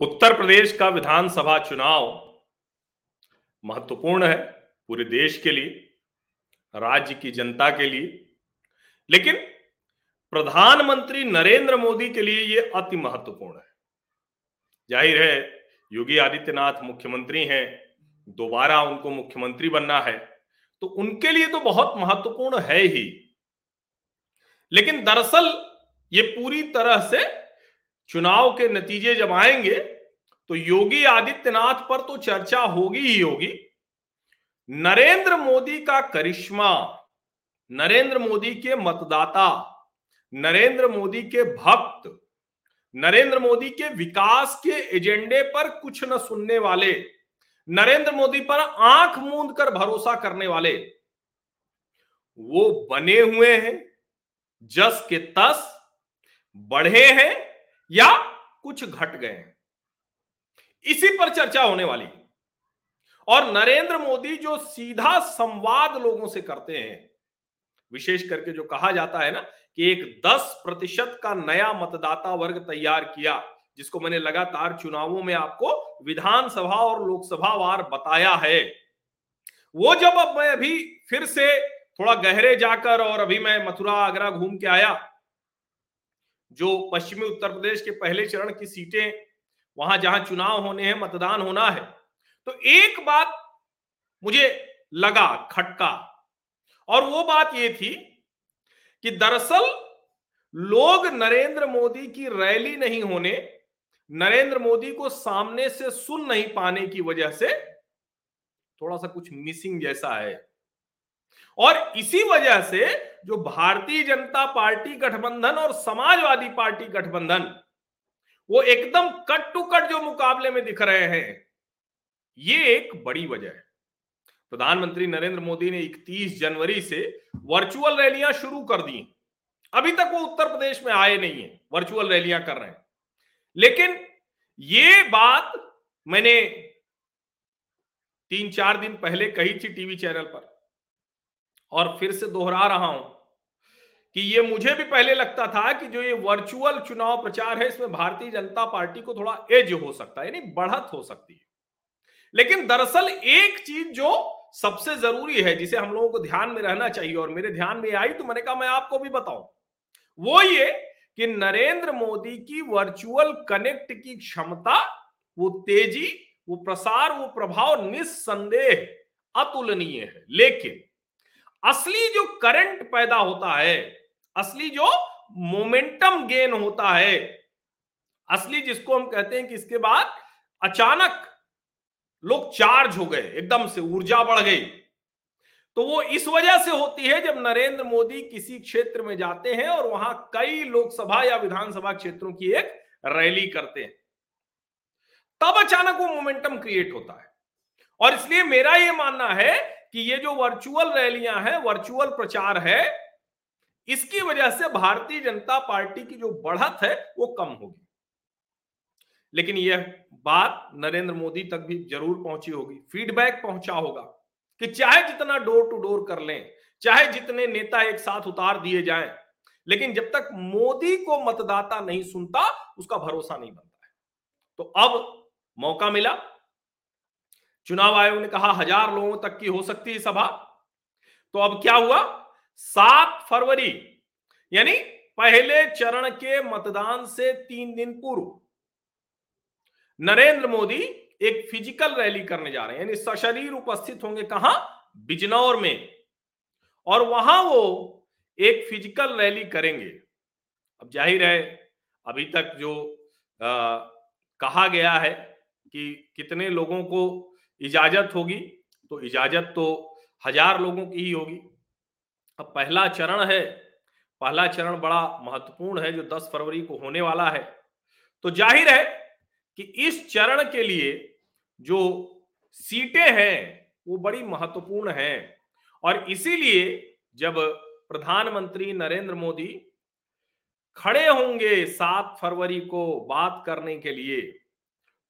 उत्तर प्रदेश का विधानसभा चुनाव महत्वपूर्ण है पूरे देश के लिए, राज्य की जनता के लिए। लेकिन प्रधानमंत्री नरेंद्र मोदी के लिए यह अति महत्वपूर्ण है। ज़ाहिर है, योगी आदित्यनाथ मुख्यमंत्री हैं, दोबारा उनको मुख्यमंत्री बनना है तो उनके लिए तो बहुत महत्वपूर्ण है ही। लेकिन दरअसल ये पूरी तरह से चुनाव के नतीजे जब आएँगे तो योगी आदित्यनाथ पर तो चर्चा होगी ही होगी। नरेंद्र मोदी का करिश्मा, नरेंद्र मोदी के मतदाता, नरेंद्र मोदी के भक्त, नरेंद्र मोदी के विकास के एजेंडे पर कुछ न सुनने वाले, नरेंद्र मोदी पर आँख मूंद कर भरोसा करने वाले, वो बने हुए हैं, जस के तस, बढ़े हैं या कुछ घट गए इसी पर चर्चा होने वाली और नरेंद्र मोदी जो सीधा संवाद लोगों से करते हैं, विशेष करके जो कहा जाता है ना कि एक 10 प्रतिशत का नया मतदाता वर्ग तैयार किया, जिसको मैंने लगातार चुनावों में आपको विधानसभा और लोकसभा वार बताया है। वो जब अब मैं अभी फिर से थोड़ा गहरे जाकर और अभी मैं मथुरा, आगरा घूम के आया जो पश्चिमी उत्तर प्रदेश के पहले चरण की सीटें, वहाँ जहाँ चुनाव होने हैं, मतदान होना है। तो एक बात मुझे लगा, खटका, और वो बात ये थी कि दरअसल लोग नरेंद्र मोदी की रैली नहीं होने, नरेंद्र मोदी को सामने से सुन नहीं पाने की वजह से थोड़ा सा कुछ मिसिंग जैसा है। और इसी वजह से जो भारतीय जनता पार्टी गठबंधन और समाजवादी पार्टी गठबंधन, वो एकदम कट टू कट जो मुकाबले में दिख रहे हैं, ये एक बड़ी वजह है। प्रधानमंत्री नरेंद्र मोदी ने 31 जनवरी से वर्चुअल रैलियाँ शुरू कर दी। अभी तक वो उत्तर प्रदेश में आए नहीं है, वर्चुअल रैलियाँ कर रहे हैं। लेकिन ये बात मैंने तीन चार दिन पहले कही थी टीवी चैनल पर और फिर से दोहरा रहा हूँ कि ये मुझे भी पहले लगता था कि जो ये वर्चुअल चुनाव प्रचार है, इसमें भारतीय जनता पार्टी को थोड़ा एज हो सकता है, यानी बढ़त हो सकती है। लेकिन दरअसल एक चीज़ जो सबसे ज़रूरी है, जिसे हम लोगों को ध्यान में रहना चाहिए, और मेरे ध्यान में आई तो मैंने कहा मैं आपको भी बताऊँ, वो ये कि नरेंद्र मोदी की वर्चुअल कनेक्ट की क्षमता, वो तेज़ी, वो प्रसार, वो प्रभाव निस्संदेह अतुलनीय है। लेकिन असली जो करंट पैदा होता है, असली जो मोमेंटम गेन होता है, असली जिसको हम कहते हैं कि इसके बाद अचानक लोग चार्ज हो गए, एकदम से ऊर्जा बढ़ गई। तो वो इस वजह से होती है जब नरेंद्र मोदी किसी क्षेत्र में जाते हैं और वहाँ कई लोकसभा या विधानसभा क्षेत्रों की एक रैली करते हैं। तब अचानक वो मोमेंटम क्रिएट होता है। और इसलिए मेरा ये मानना है कि ये जो वर्चुअल रैलियाँ हैं वर्चुअल प्रचार है, इसकी वजह से भारतीय जनता पार्टी की जो बढ़त है, वो कम होगी। लेकिन यह बात नरेंद्र मोदी तक भी ज़रूर पहुँची होगी। फीडबैक पहुँचा होगा कि चाहे जितना डोर टू डोर कर लें, चाहे जितने नेता एक साथ उतार दिए जाएँ, लेकिन जब तक मोदी को मतदाता नहीं सुनता, उसका भरोसा नहीं बनता है। तो अब मौका मिला चुनाव आयोग ने कहा हज़ार लोगों तक की हो सकती है सभा। तो अब क्या हुआ? सात फरवरी यानी पहले चरण के मतदान से तीन दिन पूर्व नरेंद्र मोदी एक फ़िज़िकल रैली करने जा रहे हैं यानी सशरीर उपस्थित होंगे कहा? बिजनौर में। और वहाँ वो एक फ़िज़िकल रैली करेंगे। अब ज़ाहिर है अभी तक जो आ, कहा गया है कि कितने लोगों को इजाज़त होगी तो इजाज़त तो हज़ार लोगों की ही होगी। अब पहला चरण है, पहला चरण बड़ा महत्वपूर्ण है, जो 10 फरवरी को होने वाला है। तो ज़ाहिर है कि इस चरण के लिए जो सीटें हैं, वो बड़ी महत्वपूर्ण हैं। और इसीलिए जब प्रधानमंत्री नरेंद्र मोदी खड़े होंगे सात फरवरी को बात करने के लिए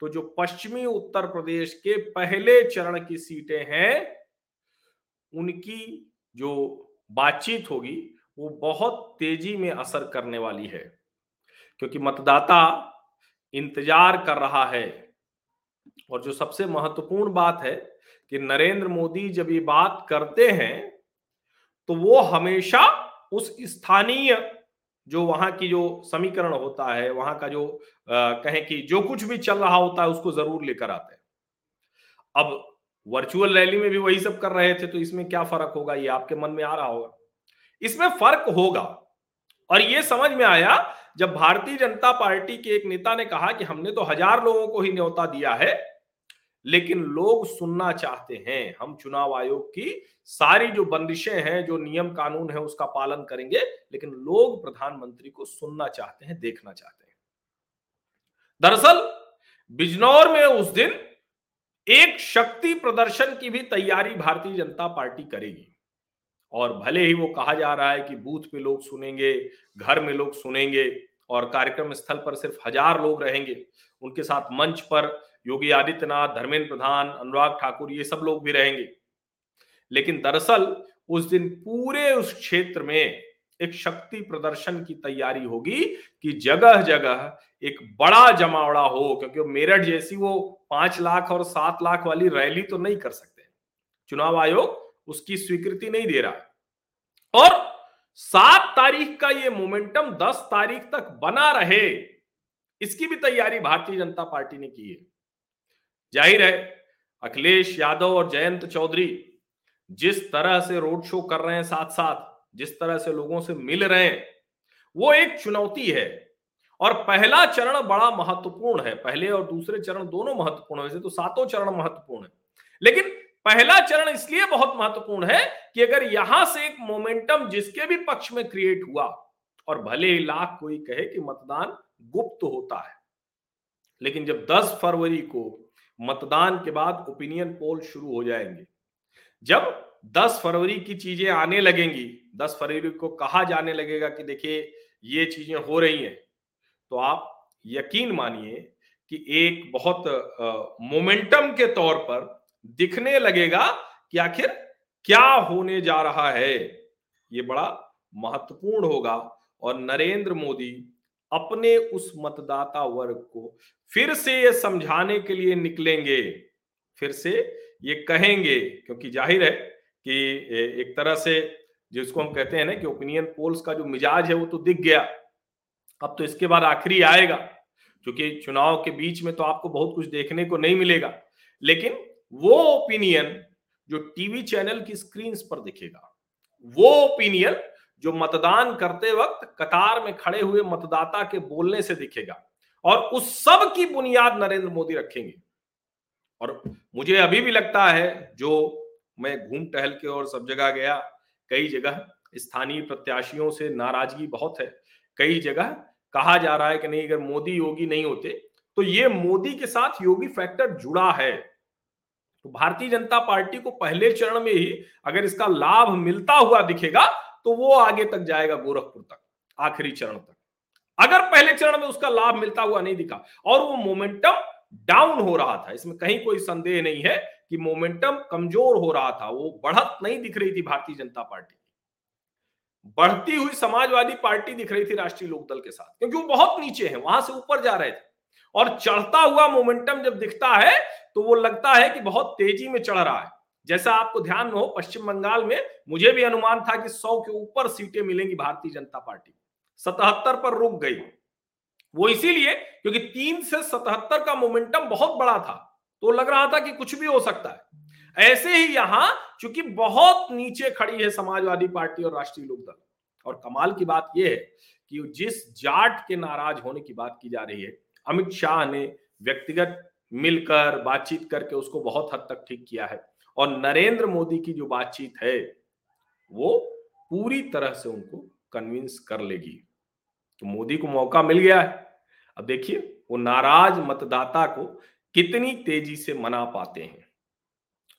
तो जो पश्चिमी उत्तर प्रदेश के पहले चरण की सीटें हैं, उनकी जो बातचीत होगी, वो बहुत तेज़ी में असर करने वाली है। क्योंकि मतदाता इंतज़ार कर रहा है। और जो सबसे महत्वपूर्ण बात है कि नरेंद्र मोदी जब ये बात करते हैं तो वो हमेशा उस स्थानीय जो वहाँ की जो समीकरण होता है, वहाँ का जो कहें कि जो कुछ भी चल रहा होता है उसको ज़रूर लेकर आते हैं। अब वर्चुअल रैली में भी वही सब कर रहे थे तो इसमें क्या फ़र्क होगा? ये आपके मन में आ रहा होगा। इसमें फ़र्क होगा। और ये समझ में आया, जब भारतीय जनता पार्टी के एक नेता ने कहा कि हमने तो हज़ार लोगों को ही न्योता दिया है लेकिन लोग सुनना चाहते हैं। हम चुनाव आयोग की सारी जो बंदिशें हैं, जो नियम कानून है, उसका पालन करेंगे, लेकिन लोग प्रधानमंत्री को सुनना चाहते हैं, देखना चाहते हैं। दरअसल, बिजनौर में उस दिन एक शक्ति प्रदर्शन की भी तैयारी भारतीय जनता पार्टी करेगी। और भले ही वो कहा जा रहा है कि बूथ पे लोग सुनेंगे, घर में लोग सुनेंगे, और कार्यक्रम स्थल पर सिर्फ़ हज़ार लोग रहेंगे, उनके साथ मंच पर योगी आदित्यनाथ, धर्मेंद्र प्रधान, अनुराग ठाकुर, ये सब लोग भी रहेंगे। लेकिन दरअसल उस दिन पूरे उस क्षेत्र में एक शक्ति प्रदर्शन की तैयारी होगी कि जगह जगह एक बड़ा जमावड़ा हो, क्योंकि मेरठ जैसी वो पाँच लाख और सात लाख वाली रैली तो नहीं कर सकते। चुनाव आयोग उसकी स्वीकृति नहीं दे रहा। और सात तारीख का ये मोमेंटम दस तारीख तक बना रहे, इसकी भी तैयारी भारतीय जनता पार्टी ने की है। ज़ाहिर है, अखिलेश यादव और जयंत चौधरी जिस तरह से रोड शो कर रहे हैं साथ साथ जिस तरह से लोगों से मिल रहे हैं, वो एक चुनौती है। और पहला चरण बड़ा महत्वपूर्ण है। पहले और दूसरे चरण दोनों महत्वपूर्ण वैसे तो सातों चरण महत्वपूर्ण है। लेकिन पहला चरण इसलिए बहुत महत्वपूर्ण है कि अगर यहाँ से एक मोमेंटम जिसके भी पक्ष में क्रिएट हुआ और भले ही लाख कोई कहे कि मतदान गुप्त होता है, लेकिन जब 10 फरवरी को मतदान के बाद ओपिनियन पोल शुरू हो जाएँगे। जब 10 फरवरी की चीज़ें आने लगेंगी 10 फरवरी को कहा जाने लगेगा कि देखिए, ये चीज़ें हो रही हैं तो आप यकीन मानिए कि एक बहुत मोमेंटम के तौर पर दिखने लगेगा कि आखिर क्या होने जा रहा है। ये बड़ा महत्वपूर्ण होगा और नरेंद्र मोदी अपने उस मतदाता वर्ग को फिर से ये समझाने के लिए निकलेंगे, फिर से ये कहेंगे, क्योंकि ज़ाहिर है कि एक तरह से जिसको हम कहते हैं ना कि ओपिनियन पोल्स का जो मिजाज है वो तो दिख गया। अब तो इसके बाद आखिरी आएगा, क्योंकि चुनाव के बीच में तो आपको बहुत कुछ देखने को नहीं मिलेगा। लेकिन वो ओपिनियन जो टीवी चैनल की स्क्रीन पर दिखेगा, वो ओपिनियन जो मतदान करते वक्त कतार में खड़े हुए मतदाता के बोलने से दिखेगा। और उस सब की बुनियाद नरेंद्र मोदी रखेंगे। और मुझे अभी भी लगता है, जो मैं घूम टहल के और सब जगह गया, कई जगह स्थानीय प्रत्याशियों से नाराज़गी बहुत है। कई जगह कहा जा रहा है कि नहीं, अगर मोदी योगी नहीं होते तो ये मोदी के साथ योगी फैक्टर जुड़ा है। तो भारतीय जनता पार्टी को पहले चरण में ही अगर इसका लाभ मिलता हुआ दिखेगा तो वो आगे तक जाएगा गोरखपुर तक, आखिरी चरण तक। अगर पहले चरण में उसका लाभ मिलता हुआ नहीं दिखा और वो मोमेंटम डाउन हो रहा था, इसमें कहीं कोई संदेह नहीं है कि मोमेंटम कमज़ोर हो रहा था, वो बढ़त नहीं दिख रही थी भारतीय जनता पार्टी बढ़ती हुई समाजवादी पार्टी दिख रही थी राष्ट्रीय लोकदल के साथ, क्योंकि वो बहुत नीचे है, वहाँ से ऊपर जा रहे थे। और चढ़ता हुआ मोमेंटम जब दिखता है तो वो लगता है कि बहुत तेज़ी में चढ़ रहा है। जैसा आपको ध्यान में हो, पश्चिम बंगाल में मुझे भी अनुमान था कि सौ के ऊपर सीटें मिलेंगी भारतीय जनता पार्टी। सतहत्तर पर रुक गई। वो इसीलिए क्योंकि तीन से सतहत्तर का मोमेंटम बहुत बड़ा था। तो लग रहा था कि कुछ भी हो सकता है। ऐसे ही यहाँ, चूँकि बहुत नीचे खड़ी है समाजवादी पार्टी और राष्ट्रीय लोकदल। और कमाल की बात यह है कि जिस जाट के नाराज़ होने की बात की जा रही है, अमित शाह ने व्यक्तिगत मिलकर बातचीत करके उसको बहुत हद तक ठीक किया है। और नरेंद्र मोदी की जो बातचीत है, वो पूरी तरह से उनको कन्विंस कर लेगी। तो मोदी को मौका मिल गया है। अब देखिए, वो नाराज़ मतदाता को कितनी तेज़ी से मना पाते हैं।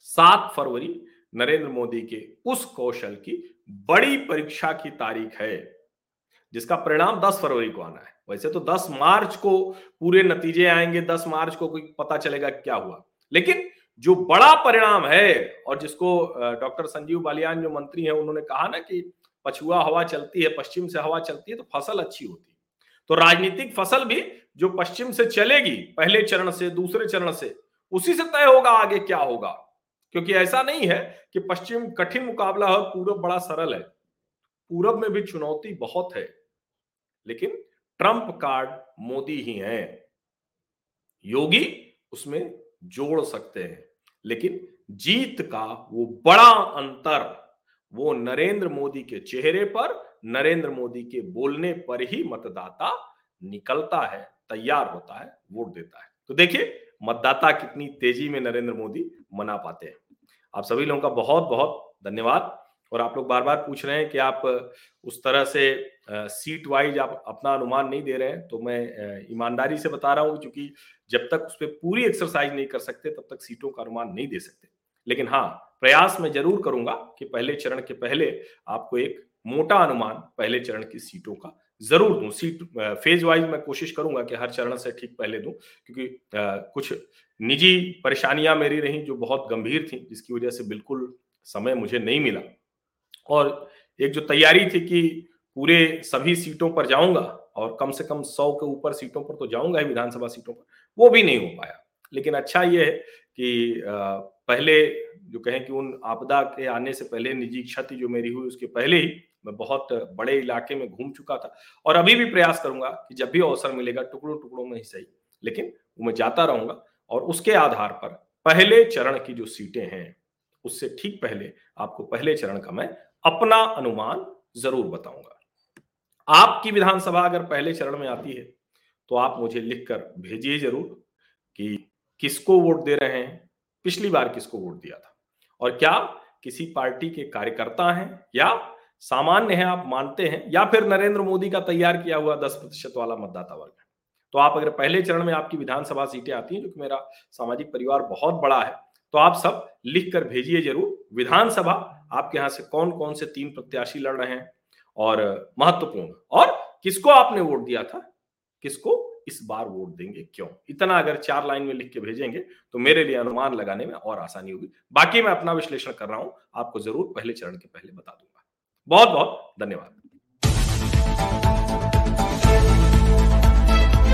सात फरवरी नरेंद्र मोदी के उस कौशल की बड़ी परीक्षा की तारीख है, जिसका परिणाम 10 फरवरी को आना है। वैसे तो 10 मार्च को पूरे नतीजे आएँगे 10 मार्च को कोई पता चलेगा क्या हुआ। लेकिन जो बड़ा परिणाम है और जिसको डॉक्टर संजीव बालियान जो मंत्री है, उन्होंने कहा ना कि पछुआ हवा चलती है, पश्चिम से हवा चलती है तो फ़सल अच्छी होती है। तो राजनीतिक फ़सल भी जो पश्चिम से चलेगी, पहले चरण से, दूसरे चरण से, उसी से तय होगा आगे क्या होगा। क्योंकि ऐसा नहीं है कि पश्चिम कठिन मुकाबला है पूरब बड़ा सरल है। पूरब में भी चुनौती बहुत है। लेकिन ट्रंप कार्ड मोदी ही है। योगी उसमें जोड़ सकते हैं, लेकिन जीत का वो बड़ा अंतर, वो नरेंद्र मोदी के चेहरे पर, नरेंद्र मोदी के बोलने पर ही मतदाता निकलता है, तैयार होता है, वोट देता है। तो देखिए, मतदाता कितनी तेज़ी में नरेंद्र मोदी मना पाते हैं। आप सभी लोगों का बहुत बहुत धन्यवाद, और आप लोग बार बार पूछ रहे हैं कि आप उस तरह से सीट वाइज आप अपना अनुमान नहीं दे रहे हैं तो मैं ईमानदारी से बता रहा हूँ क्योंकि जब तक उस पर पूरी एक्सरसाइज नहीं कर सकते तब तक सीटों का अनुमान नहीं दे सकते। लेकिन हाँ प्रयास मैं ज़रूर करूँगा कि पहले चरण के पहले आपको एक मोटा अनुमान पहले चरण की सीटों का ज़रूर दूँ। सीट फ़ेज़ वाइज मैं कोशिश करूँगा कि हर चरण से ठीक पहले दूँ क्योंकि आ, कुछ निजी परेशानियाँ मेरी रही जो बहुत गंभीर थी जिसकी वजह से बिल्कुल समय मुझे नहीं मिला। और एक जो तैयारी थी कि पूरे सभी सीटों पर जाऊँगा और कम से कम सौ के ऊपर सीटों पर तो जाऊँगा ही विधानसभा सीटों पर। वो भी नहीं हो पाया। लेकिन अच्छा ये है कि पहले जो कहें कि उन आपदा के आने से पहले, निजी क्षति जो मेरी हुई उसके पहले ही मैं बहुत बड़े इलाके में घूम चुका था। और अभी भी प्रयास करूँगा कि जब भी अवसर मिलेगा, टुकड़ों टुकड़ों में ही सही। लेकिन मैं जाता रहूँगा और उसके आधार पर पहले चरण की जो सीटें हैं, उससे ठीक पहले, आपको पहले चरण का मैं अपना अनुमान ज़रूर बताऊँगा। आपकी विधानसभा अगर पहले चरण में आती है तो आप मुझे लिखकर भेजिए ज़रूर कि किसको वोट दे रहे हैं, पिछली बार किसको वोट दिया था। और क्या किसी पार्टी के कार्यकर्ता हैं या सामान्य है, आप मानते हैं, या फिर नरेंद्र मोदी का तैयार किया हुआ दस प्रतिशत वाला मतदाता वर्ग है। तो आप अगर पहले चरण में आपकी विधानसभा सीटें आती हैं, जो कि मेरा सामाजिक परिवार बहुत बड़ा है तो आप सब लिख कर भेजिए ज़रूर, विधानसभा आपके यहाँ से कौन कौन से तीन प्रत्याशी लड़ रहे हैं और महत्वपूर्ण। और किसको आपने वोट दिया था? किसको? इस बार वोट देंगे क्यों? इतना अगर चार लाइन में लिख के भेजेंगे तो मेरे लिए अनुमान लगाने में और आसानी होगी। बाकी मैं अपना विश्लेषण कर रहा हूँ, आपको ज़रूर पहले चरण के पहले बता दूँगा। बहुत बहुत धन्यवाद।